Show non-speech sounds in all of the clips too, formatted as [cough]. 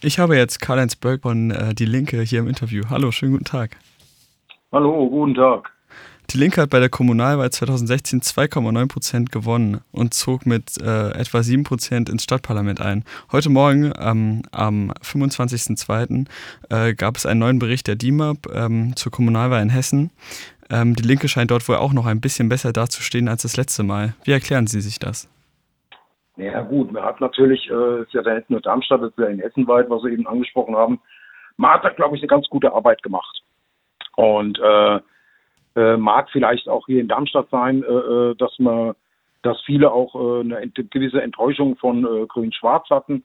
Ich habe jetzt Karl-Heinz Bölk von äh, Die Linke hier im Interview. Hallo, schönen guten Tag. Hallo, guten Tag. Die Linke hat bei der Kommunalwahl 2016 2,9 Prozent gewonnen und zog mit äh, etwa 7 Prozent ins Stadtparlament ein. Heute Morgen, ähm, am 25.02., äh, gab es einen neuen Bericht der DIMAP ähm, zur Kommunalwahl in Hessen. Ähm, die Linke scheint dort wohl auch noch ein bisschen besser dazustehen als das letzte Mal. Wie erklären Sie sich das? Ja gut, man hat natürlich, äh, ist ja da nicht nur Darmstadt, das ist ja in Essen weit, was Sie eben angesprochen haben. Man hat da, glaube ich, eine ganz gute Arbeit gemacht. Und äh, äh, mag vielleicht auch hier in Darmstadt sein, äh, äh, dass man, dass viele auch äh, eine gewisse Enttäuschung von äh, Grün-Schwarz hatten.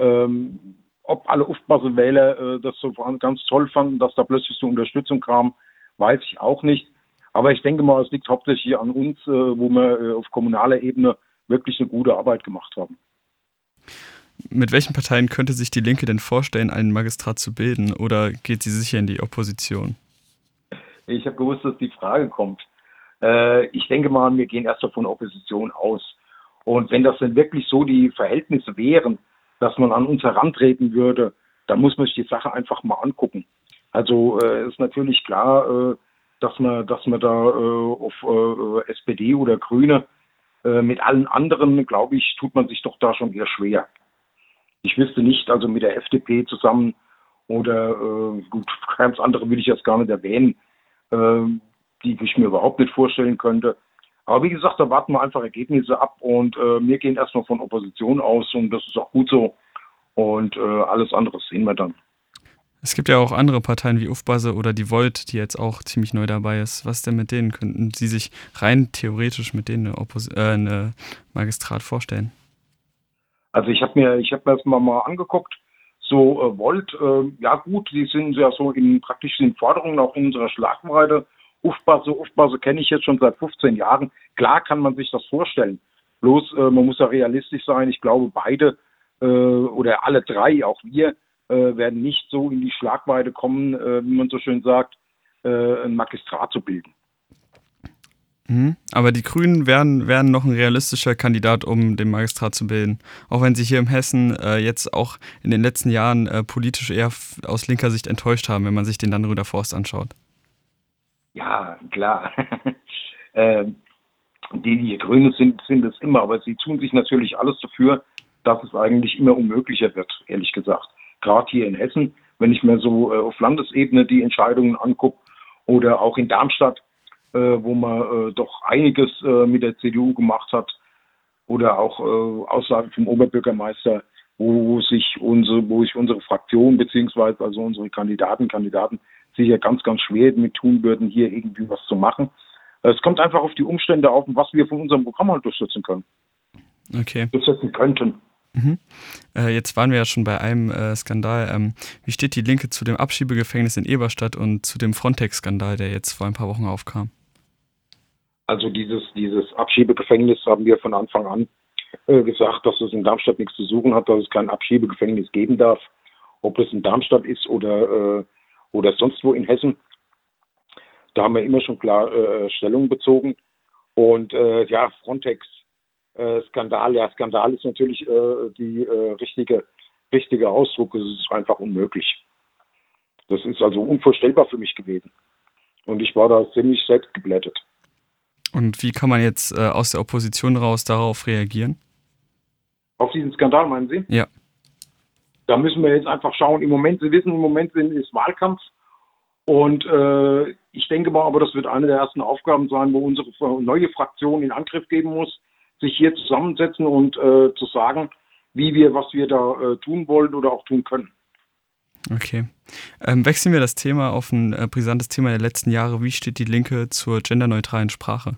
Ähm, ob alle Uftbasel-Wähler äh, das so ganz toll fanden, dass da plötzlich so Unterstützung kam, weiß ich auch nicht. Aber ich denke mal, es liegt hauptsächlich an uns, äh, wo wir äh, auf kommunaler Ebene wirklich eine gute Arbeit gemacht haben. Mit welchen Parteien könnte sich die Linke denn vorstellen, einen Magistrat zu bilden oder geht sie sicher in die Opposition? Ich habe gewusst, dass die Frage kommt. Äh, ich denke mal, wir gehen erst von Opposition aus. Und wenn das denn wirklich so die Verhältnisse wären, dass man an uns herantreten würde, dann muss man sich die Sache einfach mal angucken. Also äh, ist natürlich klar, äh, dass man, dass man da auf SPD oder Grüne mit allen anderen, glaube ich, tut man sich doch da schon eher schwer. Ich wüsste nicht, also mit der FDP zusammen oder äh, gut, [laughs] ganz andere will ich jetzt gar nicht erwähnen, ähm, die ich mir überhaupt nicht vorstellen könnte. Aber wie gesagt, da warten wir einfach Ergebnisse ab und äh, wir gehen erstmal von Opposition aus und das ist auch gut so. Und äh, alles andere sehen wir dann. Es gibt ja auch andere Parteien wie Ufbase oder die Volt, die jetzt auch ziemlich neu dabei ist. Was denn mit denen? Könnten Sie sich rein theoretisch mit denen eine, Oppos äh, eine Magistrat vorstellen? Also ich habe mir, ich habe mir das mal, mal angeguckt. So äh, Volt, äh, ja gut, die sind ja so in praktischen Forderungen auch in unserer Schlagweite. Ufbase, Ufbase kenne ich jetzt schon seit 15 Jahren. Klar kann man sich das vorstellen. Bloß äh, man muss ja realistisch sein. Ich glaube, beide äh, oder alle drei, auch wir, äh, werden nicht so in die Schlagweite kommen, äh, wie man so schön sagt, äh, ein Magistrat zu bilden. Mhm. Aber die Grünen wären, wären noch ein realistischer Kandidat, um den Magistrat zu bilden. Auch wenn sie hier in Hessen äh, jetzt auch in den letzten Jahren äh, politisch eher aus linker Sicht enttäuscht haben, wenn man sich den Dannröder Forst anschaut. Ja, klar. [laughs] ähm, die, die Grünen sind, sind es immer, aber sie tun sich natürlich alles dafür, dass es eigentlich immer unmöglicher wird, ehrlich gesagt. Gerade hier in Hessen, wenn ich mir so äh, auf Landesebene die Entscheidungen angucke oder auch in Darmstadt, äh, wo man äh, doch einiges mit der CDU gemacht hat oder auch Aussagen vom Oberbürgermeister, wo sich unsere, wo sich unsere Fraktion beziehungsweise also unsere Kandidaten, Kandidaten sicher ganz, ganz schwer mit tun würden, hier irgendwie was zu machen. Es kommt einfach auf die Umstände auf, was wir von unserem Programm halt durchsetzen können. Okay. Durchsetzen könnten. Mhm. Äh, jetzt waren wir ja schon bei einem äh, Skandal. Ähm, wie steht die Linke zu dem Abschiebegefängnis in Eberstadt und zu dem Frontex-Skandal, der jetzt vor ein paar Wochen aufkam? Also dieses, dieses Abschiebegefängnis haben wir von Anfang an äh, gesagt, dass es in Darmstadt nichts zu suchen hat, dass es kein Abschiebegefängnis geben darf. Ob es in Darmstadt ist oder, äh, oder sonst wo in Hessen. Da haben wir immer schon klar äh, Stellung bezogen. Und äh, ja, Frontex äh, Skandal. Ja, Skandal ist natürlich äh, die äh, richtige, richtige Ausdruck. Es ist einfach unmöglich. Das ist also unvorstellbar für mich gewesen. Und ich war da ziemlich selbst geblättet. Und wie kann man jetzt äh, aus der Opposition raus darauf reagieren? Auf diesen Skandal, meinen Sie? Ja. Da müssen wir jetzt einfach schauen. Im Moment, Sie wissen, im Moment ist Wahlkampf. Und äh, ich denke mal, aber das wird eine der ersten Aufgaben sein, wo unsere neue Fraktion in Angriff geben muss, sich hier zusammensetzen und äh, zu sagen, wie wir, was wir da äh, tun wollen oder auch tun können. Okay. Ähm, wechseln wir das Thema auf ein äh, brisantes Thema der letzten Jahre. Wie steht die Linke zur genderneutralen Sprache?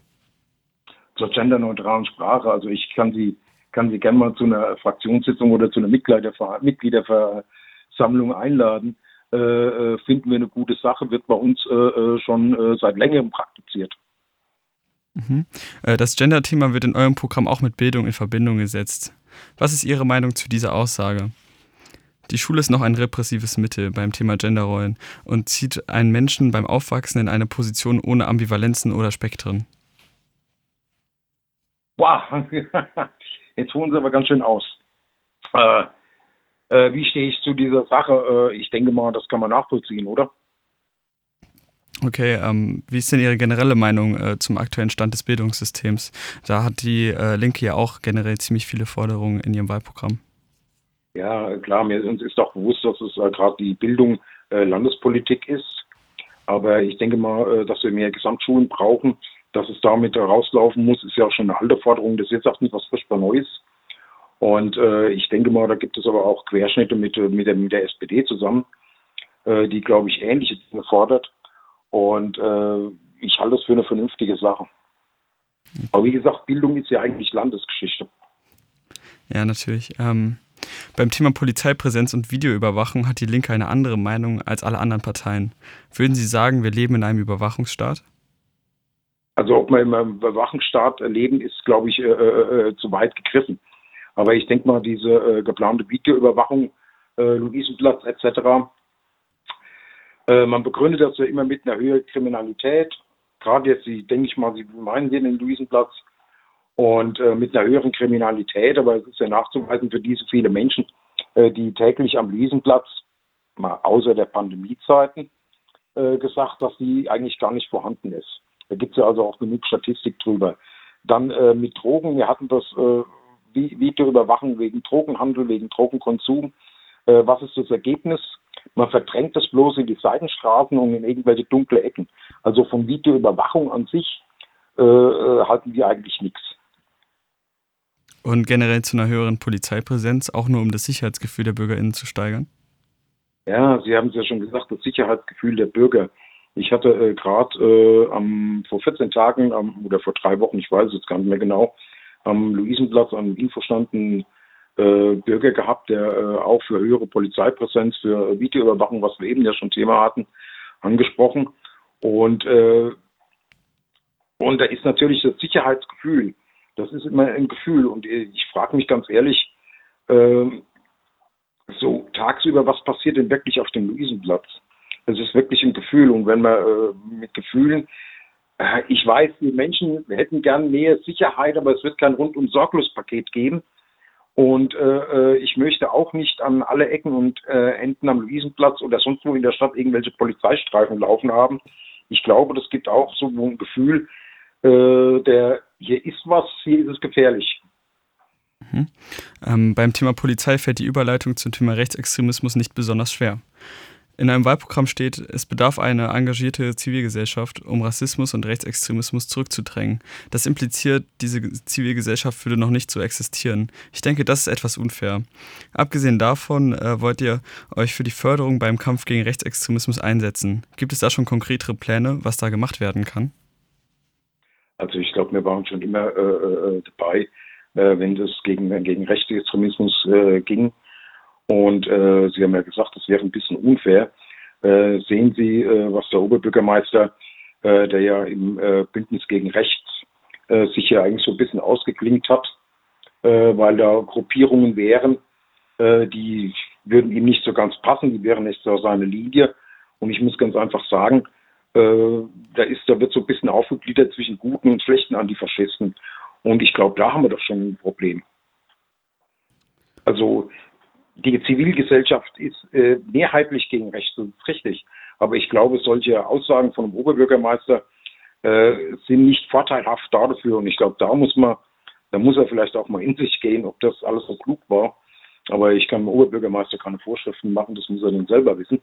Zur genderneutralen Sprache. Also ich kann Sie, kann Sie gerne mal zu einer Fraktionssitzung oder zu einer Mitgliederver Mitgliederversammlung einladen. Äh, äh, finden wir eine gute Sache, wird bei uns äh, äh schon äh, seit längerem praktiziert. Mhm. Das Gender-Thema wird in eurem Programm auch mit Bildung in Verbindung gesetzt. Was ist Ihre Meinung zu dieser Aussage? Die Schule ist noch ein repressives Mittel beim Thema Genderrollen und zieht einen Menschen beim Aufwachsen in eine Position ohne Ambivalenzen oder Spektren. Wow, [laughs] jetzt holen Sie aber ganz schön aus. Äh, Äh, wie stehe ich zu dieser Sache? Äh, ich denke mal, das kann man nachvollziehen, oder? Okay, ähm, wie ist denn Ihre generelle Meinung äh, zum aktuellen Stand des Bildungssystems? Da hat die äh, Linke ja auch generell ziemlich viele Forderungen in ihrem Wahlprogramm. Ja, klar, mir uns ist auch bewusst, dass es äh, gerade die Bildung äh, Landespolitik ist. Aber ich denke mal, äh, dass wir mehr Gesamtschulen brauchen. Dass es damit rauslaufen muss, ist ja auch schon eine alte Forderung. Das ist jetzt auch nicht was furchtbar Neues. Und äh, ich denke mal, da gibt es aber auch Querschnitte mit, mit, der, mit der SPD zusammen, die, glaube ich, ähnliche Dinge fordert. Und äh, ich halte es für eine vernünftige Sache. Aber wie gesagt, Bildung ist ja eigentlich Landesgeschichte. Ja, natürlich. Ähm, beim Thema Polizeipräsenz und Videoüberwachung hat die Linke eine andere Meinung als alle anderen Parteien. Würden Sie sagen, wir leben in einem Überwachungsstaat? Also ob wir im Überwachungsstaat leben, ist, glaube ich, äh, äh, äh, zu weit gegriffen. Aber ich denke mal, diese äh, geplante Videoüberwachung, äh, Luisenplatz etc., äh, man begründet das ja immer mit einer höheren Kriminalität. Gerade jetzt, denke ich mal, Sie meinen den Luisenplatz und äh, mit einer höheren Kriminalität, aber es ist ja nachzuweisen für diese viele Menschen, äh, die täglich am Luisenplatz, mal außer der Pandemiezeiten, äh, gesagt, dass die eigentlich gar nicht vorhanden ist. Da gibt es ja also auch genug Statistik drüber. Dann äh, mit Drogen, wir hatten das äh, Videoüberwachung wegen Drogenhandel, wegen Drogenkonsum. Äh, was ist das Ergebnis? Man verdrängt das bloß in die Seitenstraßen und in irgendwelche dunkle Ecken. Also von Videoüberwachung an sich äh, äh, halten wir eigentlich nichts. Und generell zu einer höheren Polizeipräsenz, auch nur um das Sicherheitsgefühl der BürgerInnen zu steigern? Ja, Sie haben es ja schon gesagt, das Sicherheitsgefühl der Bürger. Ich hatte äh, gerade äh, vor 14 Tagen ähm, oder vor drei Wochen, ich weiß es jetzt gar nicht mehr genau, am Luisenplatz am Infostand einen Bürger gehabt, der äh, auch für höhere Polizeipräsenz, für Videoüberwachung, was wir eben ja schon Thema hatten, angesprochen. Und, äh, und da ist natürlich das Sicherheitsgefühl. Das ist immer ein Gefühl. Und ich frage mich ganz ehrlich, äh, so tagsüber, was passiert denn wirklich auf dem Luisenplatz? Es ist wirklich ein Gefühl. Und wenn man äh, mit Gefühlen, äh, ich weiß, die Menschen hätten gern mehr Sicherheit, aber es wird kein rundum sorglos Paket geben. Und äh, äh, ich möchte auch nicht an alle Ecken und äh, Enden am Luisenplatz oder sonst wo in der Stadt irgendwelche Polizeistreifen laufen haben. Ich glaube, das gibt auch so ein Gefühl, äh, der hier ist was, hier ist es gefährlich. Mhm. Ähm, beim Thema Polizei fällt die Überleitung zum Thema Rechtsextremismus nicht besonders schwer. In einem Wahlprogramm steht, es bedarf einer engagierte Zivilgesellschaft, um Rassismus und Rechtsextremismus zurückzudrängen. Das impliziert, diese Zivilgesellschaft würde noch nicht so existieren. Ich denke, das ist etwas unfair. Abgesehen davon äh, wollt ihr euch für die Förderung beim Kampf gegen Rechtsextremismus einsetzen. Gibt es da schon konkretere Pläne, was da gemacht werden kann? Also ich glaube, wir waren schon immer äh, äh dabei, äh, wenn es gegen, gegen Rechtsextremismus äh, ging und äh, Sie haben ja gesagt, das wäre ein bisschen unfair. Äh, sehen Sie, äh, was der Oberbürgermeister, äh, der ja im äh, Bündnis gegen Rechts äh, sich ja eigentlich so ein bisschen ausgeklingt hat, äh, weil da Gruppierungen wären, äh, die würden ihm nicht so ganz passen, die wären nicht so seine Linie. Und ich muss ganz einfach sagen, äh, da ist, da wird so ein bisschen aufgegliedert zwischen guten und schlechten Antifaschisten. Und ich glaube, da haben wir doch schon ein Problem. Also die Zivilgesellschaft ist äh, mehrheitlich gegen Recht, das ist richtig. Aber ich glaube, solche Aussagen von einem Oberbürgermeister äh, sind nicht vorteilhaft dafür. Und ich glaube, da muss man, da muss er vielleicht auch mal in sich gehen, ob das alles so klug war. Aber ich kann dem Oberbürgermeister keine Vorschriften machen, das muss er dann selber wissen.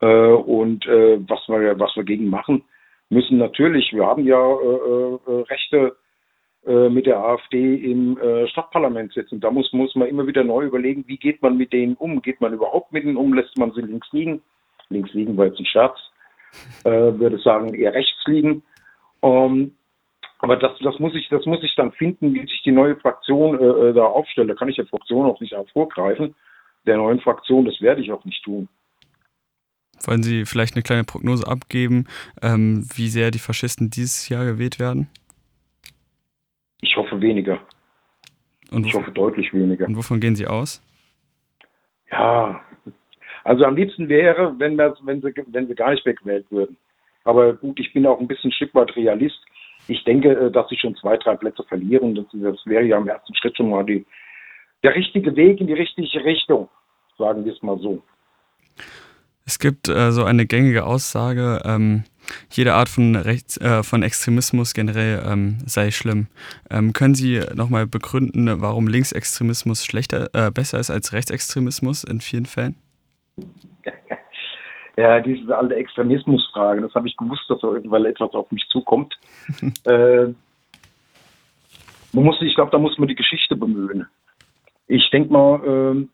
Äh, und äh, was wir, was wir gegen machen müssen natürlich, wir haben ja äh, äh, Rechte äh, mit der AfD im äh, Stadtparlament sitzen. Da muss, muss man immer wieder neu überlegen, wie geht man mit denen um? Geht man überhaupt mit denen um? Lässt man sie links liegen? Links liegen war jetzt ein Scherz. Äh, würde sagen, eher rechts liegen. Um, aber das, das, muss ich, das muss ich dann finden, wie sich die neue Fraktion äh, äh da aufstellt. Da kann ich der Fraktion auch nicht vorgreifen. Der neuen Fraktion, das werde ich auch nicht tun. Wollen Sie vielleicht eine kleine Prognose abgeben, ähm, wie sehr die Faschisten dieses Jahr gewählt werden? Weniger. Und ich hoffe deutlich weniger. Und wovon gehen Sie aus? Ja, also am liebsten wäre, wenn, wir, wenn, sie, wenn sie gar nicht weggewählt würden. Aber gut, ich bin auch ein bisschen ein Stück weit Realist. Ich denke, äh, dass sie schon zwei, drei Plätze verlieren. Das, das wäre ja im ersten Schritt schon mal die, der richtige Weg in die richtige Richtung, sagen wir es mal so. Es gibt äh, so eine gängige Aussage, ähm, jede Art von, Rechts, äh, von Extremismus generell ähm, sei schlimm. Ähm, können Sie nochmal begründen, warum Linksextremismus schlechter, äh, besser ist als Rechtsextremismus in vielen Fällen? [laughs] Ja, diese alte Extremismusfrage, das habe ich gewusst, dass da irgendwann etwas auf mich zukommt. [laughs] äh, man muss, ich glaube, da muss man die Geschichte bemühen. Ich denke mal, äh,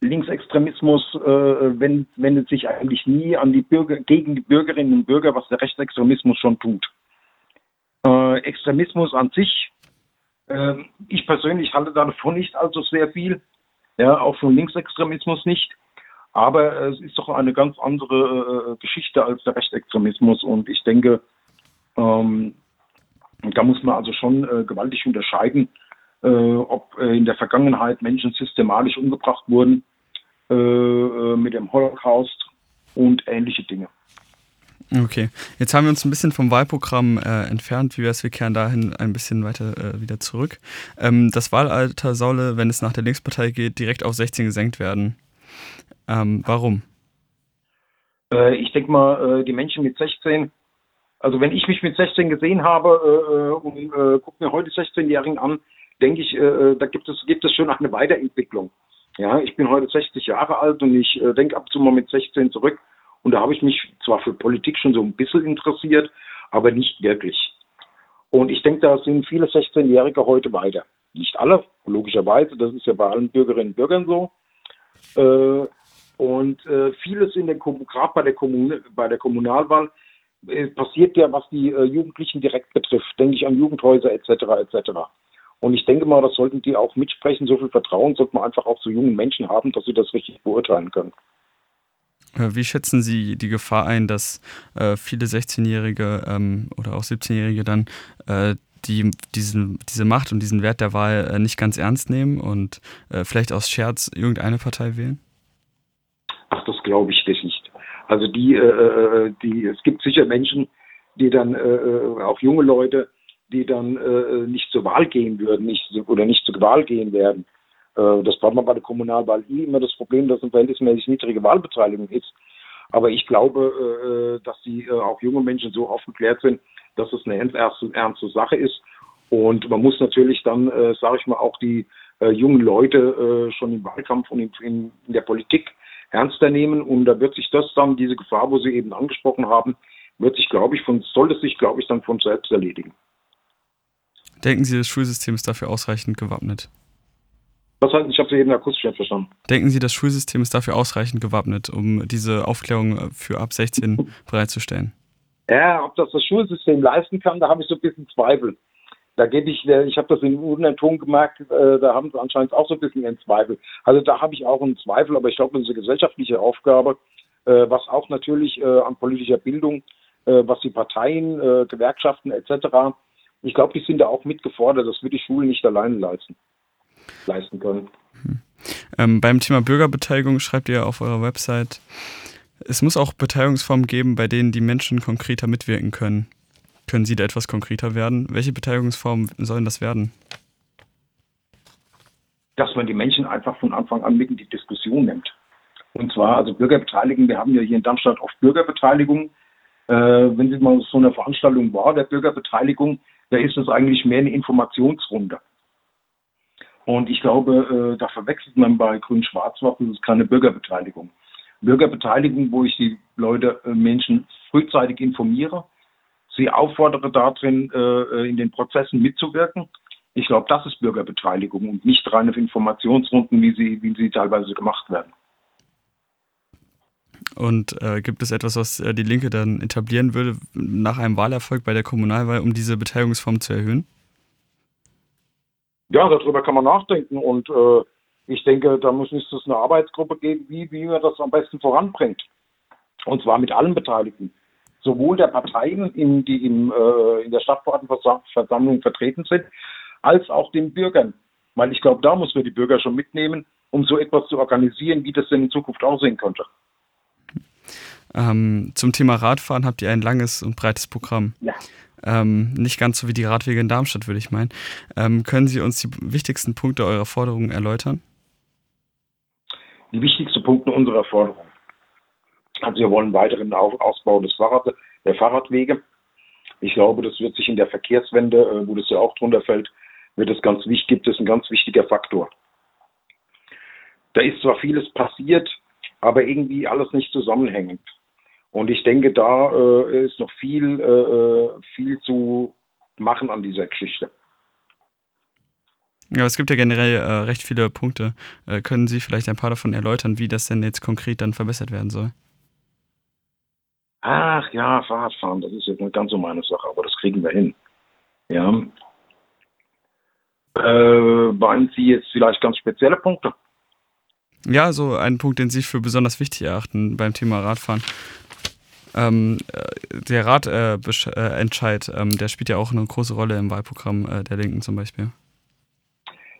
Linksextremismus äh, wendet sich eigentlich nie an die Bürger, gegen die Bürgerinnen und Bürger, was der Rechtsextremismus schon tut. Äh, Extremismus an sich, äh, ich persönlich halte davon nicht allzu sehr viel, ja, auch von Linksextremismus nicht. Aber es ist doch eine ganz andere äh, Geschichte als der Rechtsextremismus und ich denke, ähm, da muss man also schon äh, gewaltig unterscheiden, äh, ob in der Vergangenheit Menschen systematisch umgebracht wurden äh, äh, mit dem Holocaust und ähnliche Dinge. Okay, jetzt haben wir uns ein bisschen vom Wahlprogramm äh, entfernt. Wie wäre es, wir kehren dahin ein bisschen weiter äh, wieder zurück. Ähm, das Wahlalter solle, wenn es nach der Linkspartei geht, direkt auf 16 gesenkt werden. Ähm, warum? Äh, ich denke mal, äh, die Menschen mit 16, also wenn ich mich mit 16 gesehen habe und gucke mir heute 16-Jährigen an, denke ich, da gibt es, gibt es schon eine Weiterentwicklung. Ja, ich bin heute 60 Jahre alt und ich äh, denke ab und zu mal mit 16 zurück. Und da habe ich mich zwar für Politik schon so ein bisschen interessiert, aber nicht wirklich. Und ich denke, da sind viele 16-Jährige heute weiter. Nicht alle, logischerweise, das ist ja bei allen Bürgerinnen und Bürgern so. Äh, und äh, vieles in der gerade bei bei der Kommunalwahl äh, passiert ja, was die äh, Jugendlichen direkt betrifft. Denke ich an Jugendhäuser etc. etc. Und ich denke mal, das sollten die auch mitsprechen. So viel Vertrauen sollte man einfach auch zu jungen Menschen haben, dass sie das richtig beurteilen können. Äh, wie schätzen Sie die Gefahr ein, dass äh, viele 16-Jährige ähm, oder auch 17-Jährige dann äh, die, diesen, diese Macht und diesen Wert der Wahl äh, nicht ganz ernst nehmen und äh, vielleicht aus Scherz irgendeine Partei wählen? Ach, das glaube ich nicht. Also die, äh, die, es gibt sicher Menschen, die dann, auch junge Leute, die dann äh, nicht zur Wahl gehen würden nicht, oder nicht zur Wahl gehen werden. Äh, das war man bei der Kommunalwahl eh immer das Problem, dass eine verhältnismäßig niedrige Wahlbeteiligung ist. Aber ich glaube, äh, dass die äh, auch junge Menschen so aufgeklärt sind, dass es eine ernste, ernste Sache ist. Und man muss natürlich dann, äh, sage ich mal, auch die äh, jungen Leute äh, schon im Wahlkampf und in, in, in der Politik ernster nehmen. Und da wird sich das dann, diese Gefahr, wo Sie eben angesprochen haben, wird sich, glaube ich, von, soll es sich, glaube ich, dann von selbst erledigen. Denken Sie, das Schulsystem ist dafür ausreichend gewappnet? Was heißt, ich habe Sie eben akustisch nicht verstanden. Denken Sie, das Schulsystem ist dafür ausreichend gewappnet, um diese Aufklärung äh, für ab 16 [laughs] bereitzustellen? Ja, ob das das Schulsystem leisten kann, da habe ich so ein bisschen Zweifel. Da gebe ich, äh, ich habe das in Unterton gemerkt, äh, da haben sie anscheinend auch so ein bisschen ihren Zweifel. Also da habe ich auch einen Zweifel, aber ich glaube, das ist eine gesellschaftliche Aufgabe, was auch natürlich an politischer Bildung, was die Parteien, Gewerkschaften etc ich glaube, die sind da auch mitgefordert. Das wird die Schule nicht alleine leisten, leisten können. Hm. Ähm, beim Thema Bürgerbeteiligung schreibt ihr auf eurer Website, es muss auch Beteiligungsformen geben, bei denen die Menschen konkreter mitwirken können. Können Sie da etwas konkreter werden? Welche Beteiligungsformen sollen das werden? Dass man die Menschen einfach von Anfang an mit in die Diskussion nimmt. Und zwar, also Bürgerbeteiligung, wir haben ja hier in Darmstadt oft Bürgerbeteiligung. Äh, wenn Sie mal so eine Veranstaltung war, der Bürgerbeteiligung, da ist es eigentlich mehr eine Informationsrunde. Und ich glaube, äh, da verwechselt man bei Grün-Schwarz-Wach, das ist keine Bürgerbeteiligung. Bürgerbeteiligung, wo ich die Leute, äh, Menschen frühzeitig informiere, sie auffordere darin, äh, in den Prozessen mitzuwirken. Ich glaube, das ist Bürgerbeteiligung und nicht reine Informationsrunden, wie sie, wie sie teilweise gemacht werden. Und äh, gibt es etwas, was äh, die Linke dann etablieren würde nach einem Wahlerfolg bei der Kommunalwahl, um diese Beteiligungsform zu erhöhen? Ja, darüber kann man nachdenken und äh, ich denke, da muss es eine Arbeitsgruppe geben, wie, wie man das am besten voranbringt. Und zwar mit allen Beteiligten. Sowohl der Parteien, in, die im, äh, in der Stadtverordnetenversammlung vertreten sind, als auch den Bürgern. Weil ich glaube, da muss man die Bürger schon mitnehmen, um so etwas zu organisieren, wie das denn in Zukunft aussehen könnte. Ähm, zum Thema Radfahren habt ihr ein langes und breites Programm. Ja. Ähm, nicht ganz so wie die Radwege in Darmstadt, würde ich meinen. Ähm, können Sie uns die wichtigsten Punkte eurer Forderungen erläutern? Die wichtigsten Punkte unserer Forderung. Also wir wollen weiteren Ausbau des Fahrrad, der Fahrradwege. Ich glaube, das wird sich in der Verkehrswende, äh, wo das ja auch drunter fällt, wird es ganz wichtig, gibt es ein ganz wichtiger Faktor. Da ist zwar vieles passiert, aber irgendwie alles nicht zusammenhängend. Und ich denke, da äh, ist noch viel, äh, äh viel zu machen an dieser Geschichte. Ja, es gibt ja generell äh, recht viele Punkte. Äh, können Sie vielleicht ein paar davon erläutern, wie das denn jetzt konkret dann verbessert werden soll? Ach ja, Fahrradfahren, das ist jetzt nicht ganz so meine Sache, aber das kriegen wir hin. Ja. Äh, meinen Sie jetzt vielleicht ganz spezielle Punkte? Ja, so ein Punkt, den Sie für besonders wichtig erachten beim Thema Radfahren. Ähm, äh, der Ratentscheid, äh, ähm, der spielt ja auch eine große Rolle im Wahlprogramm äh, der Linken zum Beispiel.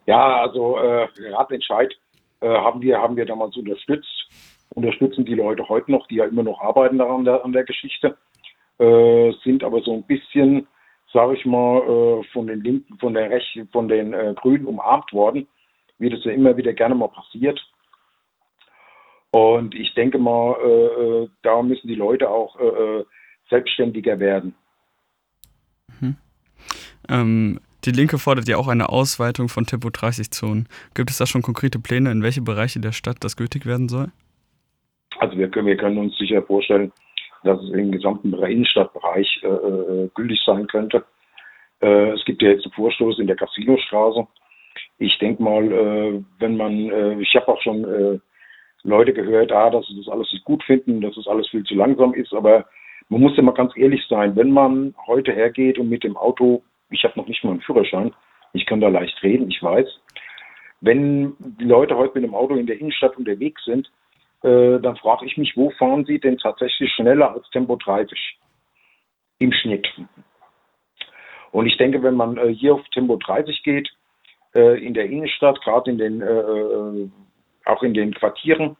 Ja, also äh, Ratentscheid äh, haben wir haben wir damals unterstützt unterstützen die Leute heute noch, die ja immer noch arbeiten daran der, an der Geschichte, äh, sind aber so ein bisschen, sage ich mal, äh, von den Linken, von der Rechten, von den äh, Grünen umarmt worden, wie das ja immer wieder gerne mal passiert. Und ich denke mal, äh, äh, da müssen die Leute auch äh, selbstständiger werden. Mhm. Ähm, die Linke fordert ja auch eine Ausweitung von Tempo-30-Zonen. Gibt es da schon konkrete Pläne, in welche Bereiche der Stadt das gültig werden soll? Also wir können, wir können uns sicher vorstellen, dass es im gesamten Innenstadtbereich äh, äh, gültig sein könnte. Äh, es gibt ja jetzt einen Vorstoß in der Casinostraße. Ich denke mal, äh, wenn man, äh, ich habe auch schon äh, Leute gehört, ah, dass sie das alles nicht gut finden, dass das alles viel zu langsam ist, aber man muss ja mal ganz ehrlich sein, wenn man heute hergeht und mit dem Auto, ich habe noch nicht mal einen Führerschein, ich kann da leicht reden, ich weiß, wenn die Leute heute mit dem Auto in der Innenstadt unterwegs sind, äh, dann frage ich mich, wo fahren Sie denn tatsächlich schneller als Tempo 30 im Schnitt? Und ich denke, wenn man äh, hier auf Tempo 30 geht, äh, in der Innenstadt, gerade in den, äh, äh, auch in den Quartieren,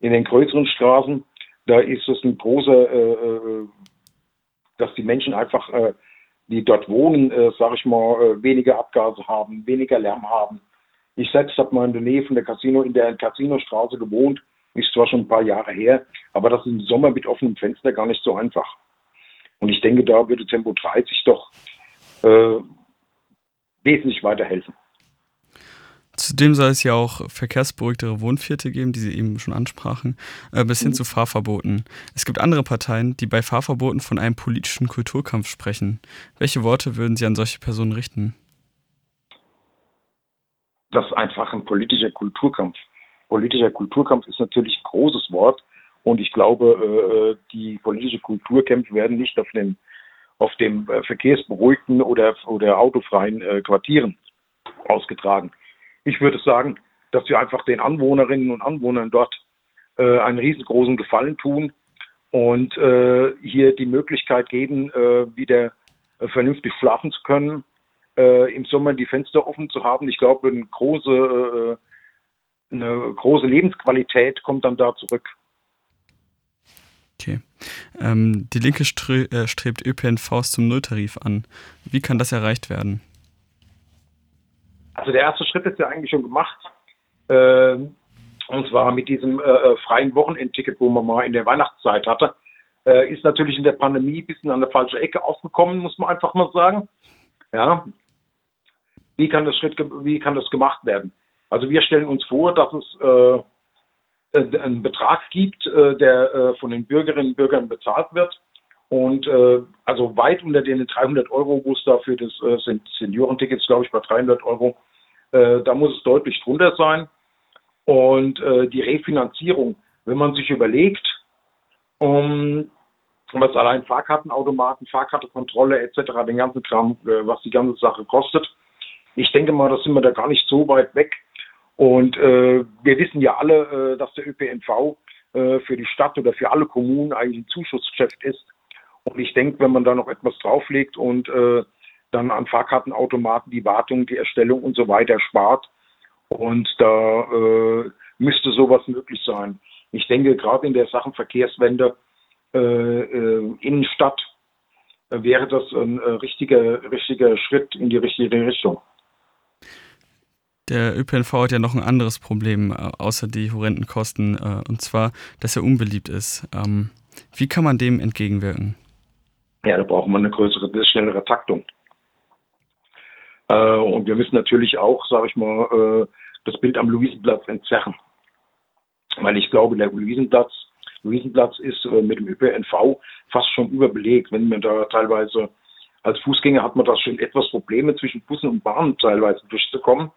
in den größeren Straßen, da ist es ein großer, äh, dass die Menschen einfach, die dort wohnen, sage ich mal, weniger Abgase haben, weniger Lärm haben. Ich selbst habe mal in der Nähe von der Casino, in der Casinostraße gewohnt ist zwar schon ein paar Jahre her, aber das ist im Sommer mit offenem Fenster gar nicht so einfach. Und ich denke, da würde Tempo 30 doch äh, wesentlich weiterhelfen. Zudem soll es ja auch verkehrsberuhigtere Wohnviertel geben, die Sie eben schon ansprachen, äh, bis hin mhm. zu Fahrverboten. Es gibt andere Parteien, die bei Fahrverboten von einem politischen Kulturkampf sprechen. Welche Worte würden Sie an solche Personen richten? Das ist einfach ein politischer Kulturkampf politischer Kulturkampf ist natürlich ein großes Wort. Und ich glaube, äh, die politische Kulturkämpfe werden nicht auf dem, auf dem äh, verkehrsberuhigten oder, oder autofreien Quartieren ausgetragen. Ich würde sagen, dass wir einfach den Anwohnerinnen und Anwohnern dort äh, einen riesengroßen Gefallen tun und äh, hier die Möglichkeit geben, äh, wieder äh, vernünftig schlafen zu können, äh, im Sommer die Fenster offen zu haben. Ich glaube, eine große äh, eine große Lebensqualität kommt dann da zurück. Okay. Ähm, die Linke stre strebt ÖPNVs zum Nulltarif an. Wie kann das erreicht werden? Also der erste Schritt ist ja eigentlich schon gemacht. Äh, und zwar mit diesem äh, äh, freien Wochenendticket, wo man mal in der Weihnachtszeit hatte. Äh, ist natürlich in der Pandemie ein bisschen an der falschen Ecke aufgekommen, muss man einfach mal sagen. Ja. Wie kann das Schritt, wie kann das gemacht werden? Also wir stellen uns vor, dass es äh, äh, einen Betrag gibt, der von den Bürgerinnen und Bürgern bezahlt wird. Und äh, also weit unter den 300 Euro, wo es da für das äh, sind Seniorentickets, glaube ich, bei 300 Euro, da muss es deutlich drunter sein. Und die Refinanzierung, wenn man sich überlegt, um, was allein Fahrkartenautomaten, Fahrkartenkontrolle etc., den ganzen Kram, was die ganze Sache kostet, ich denke mal, da sind wir da gar nicht so weit weg, und äh, wir wissen ja alle, äh, dass der ÖPNV äh, für die Stadt oder für alle Kommunen eigentlich ein Zuschussgeschäft ist. Und ich denke, wenn man da noch etwas drauflegt und äh, dann an Fahrkartenautomaten die Wartung, die Erstellung und so weiter spart, und da äh, müsste sowas möglich sein. Ich denke, gerade in der Sachen Verkehrswende, äh, äh, Innenstadt, wäre das ein richtiger, richtiger Schritt in die richtige Richtung. Der ÖPNV hat ja noch ein anderes Problem, außer die horrenden Kosten, und zwar, dass er unbeliebt ist. Ähm, wie kann man dem entgegenwirken? Ja, da braucht man eine größere, schnellere Taktung. Äh, und wir müssen natürlich auch, sage ich mal, äh, das Bild am Luisenplatz entzerren. Weil ich glaube, der Luisenplatz, Luisenplatz ist äh, mit dem ÖPNV fast schon überbelegt. Wenn man da teilweise als Fußgänger hat man da schon etwas Probleme zwischen Bussen und Bahnen teilweise durchzukommen.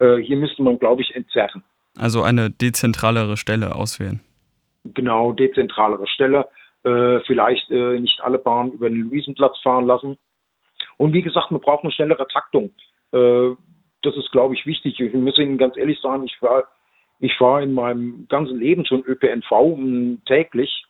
Äh, hier müsste man, glaube ich, entzerren. Also eine dezentralere Stelle auswählen. Genau, dezentralere Stelle. Äh, vielleicht äh, nicht alle Bahnen über den Luisenplatz fahren lassen. Und wie gesagt, wir brauchen eine schnellere Taktung. Äh, das ist, glaube ich, wichtig. Ich muss Ihnen ganz ehrlich sagen, ich war, ich fahre in meinem ganzen Leben schon ÖPNV um, täglich.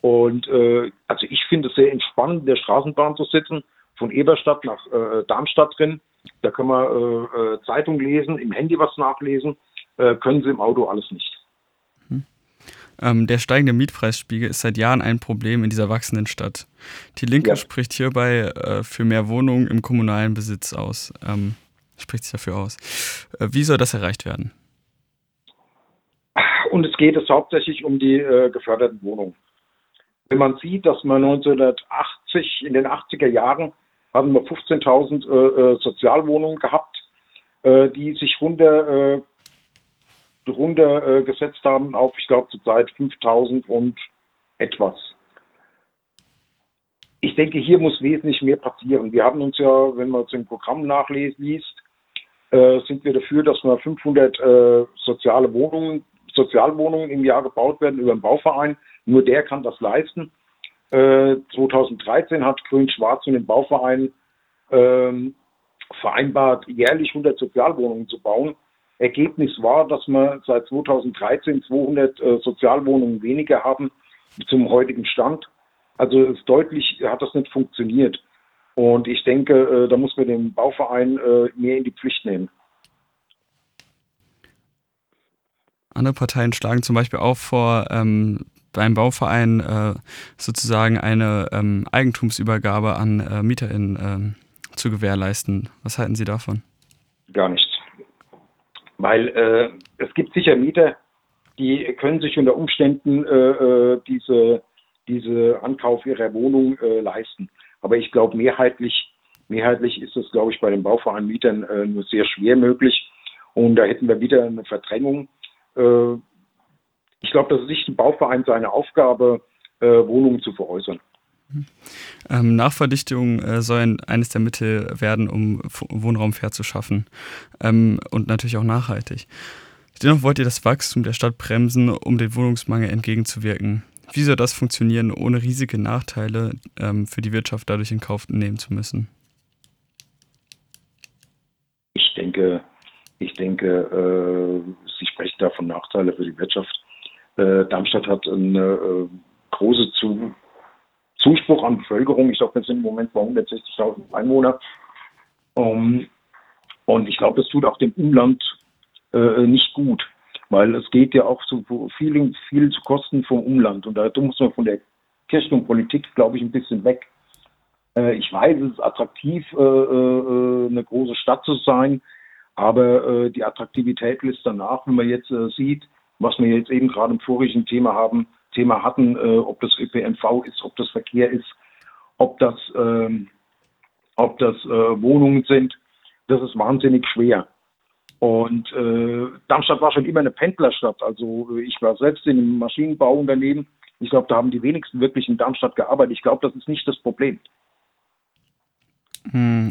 Und äh, also ich finde es sehr entspannend, in der Straßenbahn zu sitzen, von Eberstadt nach äh, Darmstadt drin. Da kann man äh, äh, Zeitung lesen, im Handy was nachlesen, äh, können Sie im Auto alles nicht. Ähm, der steigende Mietpreisspiegel ist seit Jahren ein Problem in dieser wachsenden Stadt. Die Linke ja. spricht hierbei äh, für mehr Wohnungen im kommunalen Besitz aus. Ähm, spricht sich dafür aus. Äh, wie soll das erreicht werden? Und es geht es hauptsächlich um die äh, geförderten Wohnungen. Wenn man sieht, dass man 1980, in den 80er Jahren, hatten wir 15.000 äh, äh, Sozialwohnungen gehabt, äh, die sich runter runtergesetzt äh, haben auf, ich glaube, zurzeit 5000 und etwas. Ich denke, hier muss wesentlich mehr passieren. Wir haben uns ja, wenn man im Programm nachliest, äh, sind wir dafür, dass wir 500 äh, soziale Wohnungen, Sozialwohnungen im Jahr gebaut werden über einen Bauverein. Nur der kann das leisten. Äh, 2013 hat Grün-Schwarz und den Bauverein ähm, vereinbart, jährlich 100 Sozialwohnungen zu bauen. Ergebnis war, dass wir seit 2013 200 äh, Sozialwohnungen weniger haben zum heutigen Stand. Also ist deutlich hat das nicht funktioniert. Und ich denke, äh, da muss man den Bauverein äh, mehr in die Pflicht nehmen. Andere Parteien schlagen zum Beispiel auch vor, ähm, beim Bauverein äh, sozusagen eine ähm, Eigentumsübergabe an äh, MieterInnen ähm, zu gewährleisten. Was halten Sie davon? Gar nichts. Weil äh, es gibt sicher Mieter, die können sich unter Umständen äh, äh, diese, diese Ankauf ihrer Wohnung äh, leisten. Aber ich glaube, mehrheitlich, mehrheitlich ist es, glaube ich, bei den Bauverein-Mietern äh, nur sehr schwer möglich. Und da hätten wir wieder eine Verdrängung. Äh, ich glaube, das ist nicht ein Bauverein seine Aufgabe, äh, Wohnungen zu veräußern. Ähm, Nachverdichtung äh, soll eines der Mittel werden, um Wohnraum fair zu schaffen ähm, und natürlich auch nachhaltig. Dennoch wollt ihr das Wachstum der Stadt bremsen, um dem Wohnungsmangel entgegenzuwirken. Wie soll das funktionieren, ohne riesige Nachteile ähm, für die Wirtschaft dadurch in Kauf nehmen zu müssen? Ich denke, ich denke, äh, Sie sprechen da von Nachteilen für die Wirtschaft. Äh, Darmstadt hat eine äh, große zu Zuspruch an Bevölkerung. Ich glaube, wir sind im Moment bei 160.000 Einwohner. Um, und ich glaube, das tut auch dem Umland äh, nicht gut, weil es geht ja auch zu vielen, viel zu Kosten vom Umland. Und da muss man von der Kirche und Politik, glaube ich, ein bisschen weg. Äh, ich weiß, es ist attraktiv, äh, äh eine große Stadt zu sein, aber äh, die Attraktivität lässt danach, wenn man jetzt äh, sieht, was wir jetzt eben gerade im vorigen Thema haben, Thema hatten, äh, ob das ÖPNV ist, ob das Verkehr ist, ob das, ähm, ob das äh, Wohnungen sind. Das ist wahnsinnig schwer. Und äh, Darmstadt war schon immer eine Pendlerstadt. Also ich war selbst in einem Maschinenbauunternehmen. Ich glaube, da haben die wenigsten wirklich in Darmstadt gearbeitet. Ich glaube, das ist nicht das Problem. Hm.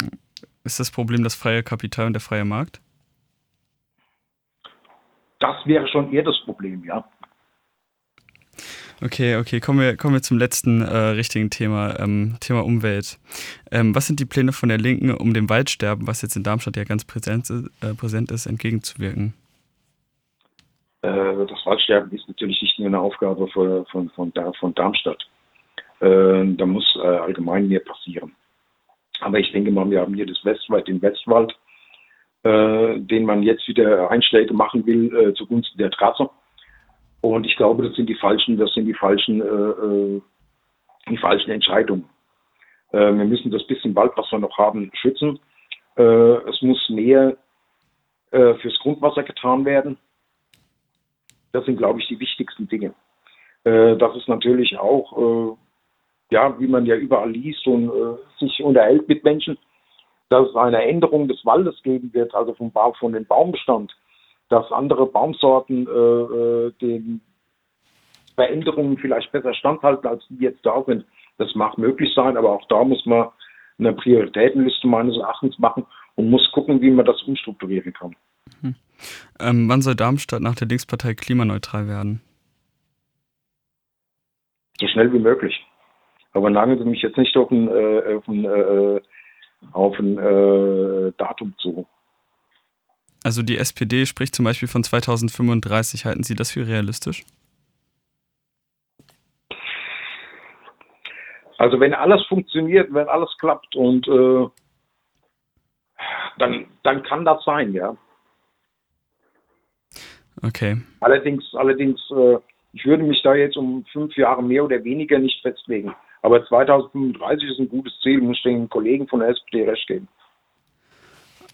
Ist das Problem das freie Kapital und der freie Markt? Das wäre schon eher das Problem, ja. Okay, okay, kommen wir, kommen wir zum letzten äh, richtigen Thema, ähm, Thema Umwelt. Ähm, was sind die Pläne von der Linken, um dem Waldsterben, was jetzt in Darmstadt ja ganz präsent, äh, präsent ist, entgegenzuwirken? Äh, das Waldsterben ist natürlich nicht nur eine Aufgabe von, von, von, von Darmstadt. Äh, da muss äh, allgemein mehr passieren. Aber ich denke mal, wir haben hier das Westwald, den Westwald, äh, den man jetzt wieder Einschläge machen will zugunsten der Trasse und ich glaube, das sind die falschen, das sind die falschen, äh, äh, die falschen Entscheidungen. Äh, wir müssen das bisschen Wald, was wir noch haben, schützen. Äh, es muss mehr äh, fürs Grundwasser getan werden. Das sind, glaube ich, die wichtigsten Dinge. Äh, das ist natürlich auch, ja, wie man ja überall liest und sich unterhält mit Menschen, dass es eine Änderung des Waldes geben wird, also vom Baum, von dem Baumbestand, dass andere Baumsorten äh, den Veränderungen vielleicht besser standhalten, als die jetzt da sind. Das mag möglich sein, aber auch da muss man eine Prioritätenliste meines Erachtens machen und muss gucken, wie man das umstrukturieren kann. Mhm. Ähm, wann soll Darmstadt nach der Linkspartei klimaneutral werden? So schnell wie möglich. Aber nageln Sie mich jetzt nicht auf ein, äh, auf ein, äh, auf ein äh, Datum zu. Also die SPD spricht zum Beispiel von 2035. Halten Sie das für realistisch? Also wenn alles funktioniert, wenn alles klappt und äh, dann, dann kann das sein, ja. Okay. Allerdings, allerdings, äh, ich würde mich da jetzt um fünf Jahre mehr oder weniger nicht festlegen. Aber 2035 ist ein gutes Ziel, muss ich den Kollegen von der SPD recht geben.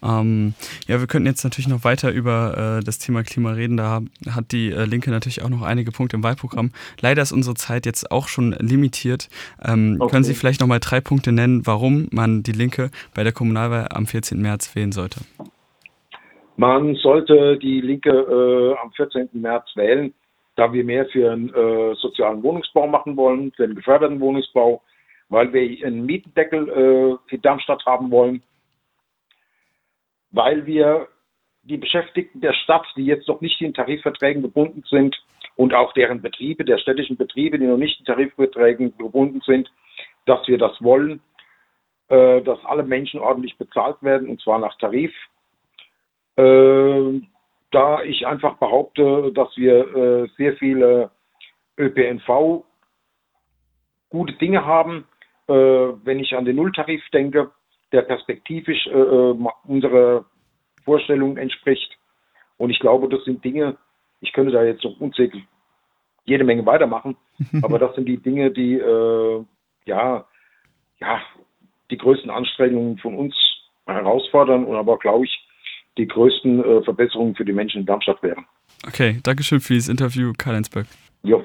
Ähm, ja, wir könnten jetzt natürlich noch weiter über äh, das Thema Klima reden. Da hat die äh, Linke natürlich auch noch einige Punkte im Wahlprogramm. Leider ist unsere Zeit jetzt auch schon limitiert. Ähm, okay. Können Sie vielleicht noch mal drei Punkte nennen, warum man die Linke bei der Kommunalwahl am 14. März wählen sollte? Man sollte die Linke äh, am 14. März wählen, da wir mehr für einen äh, sozialen Wohnungsbau machen wollen, für einen geförderten Wohnungsbau, weil wir einen Mietendeckel äh, für Darmstadt haben wollen, weil wir die Beschäftigten der Stadt, die jetzt noch nicht in Tarifverträgen gebunden sind und auch deren Betriebe, der städtischen Betriebe, die noch nicht in Tarifverträgen gebunden sind, dass wir das wollen, äh, dass alle Menschen ordentlich bezahlt werden und zwar nach Tarif. Äh, da ich einfach behaupte, dass wir äh, sehr viele ÖPNV gute Dinge haben, äh, wenn ich an den Nulltarif denke, der perspektivisch äh, äh unserer Vorstellung entspricht. Und ich glaube, das sind Dinge, ich könnte da jetzt noch unzählig jede Menge weitermachen, [laughs] aber das sind die Dinge, die äh, ja, ja, die größten Anstrengungen von uns herausfordern und aber glaube ich die größten äh, Verbesserungen für die Menschen in Darmstadt wären. Okay, Dankeschön für dieses Interview, Karl Ensberg. Jo.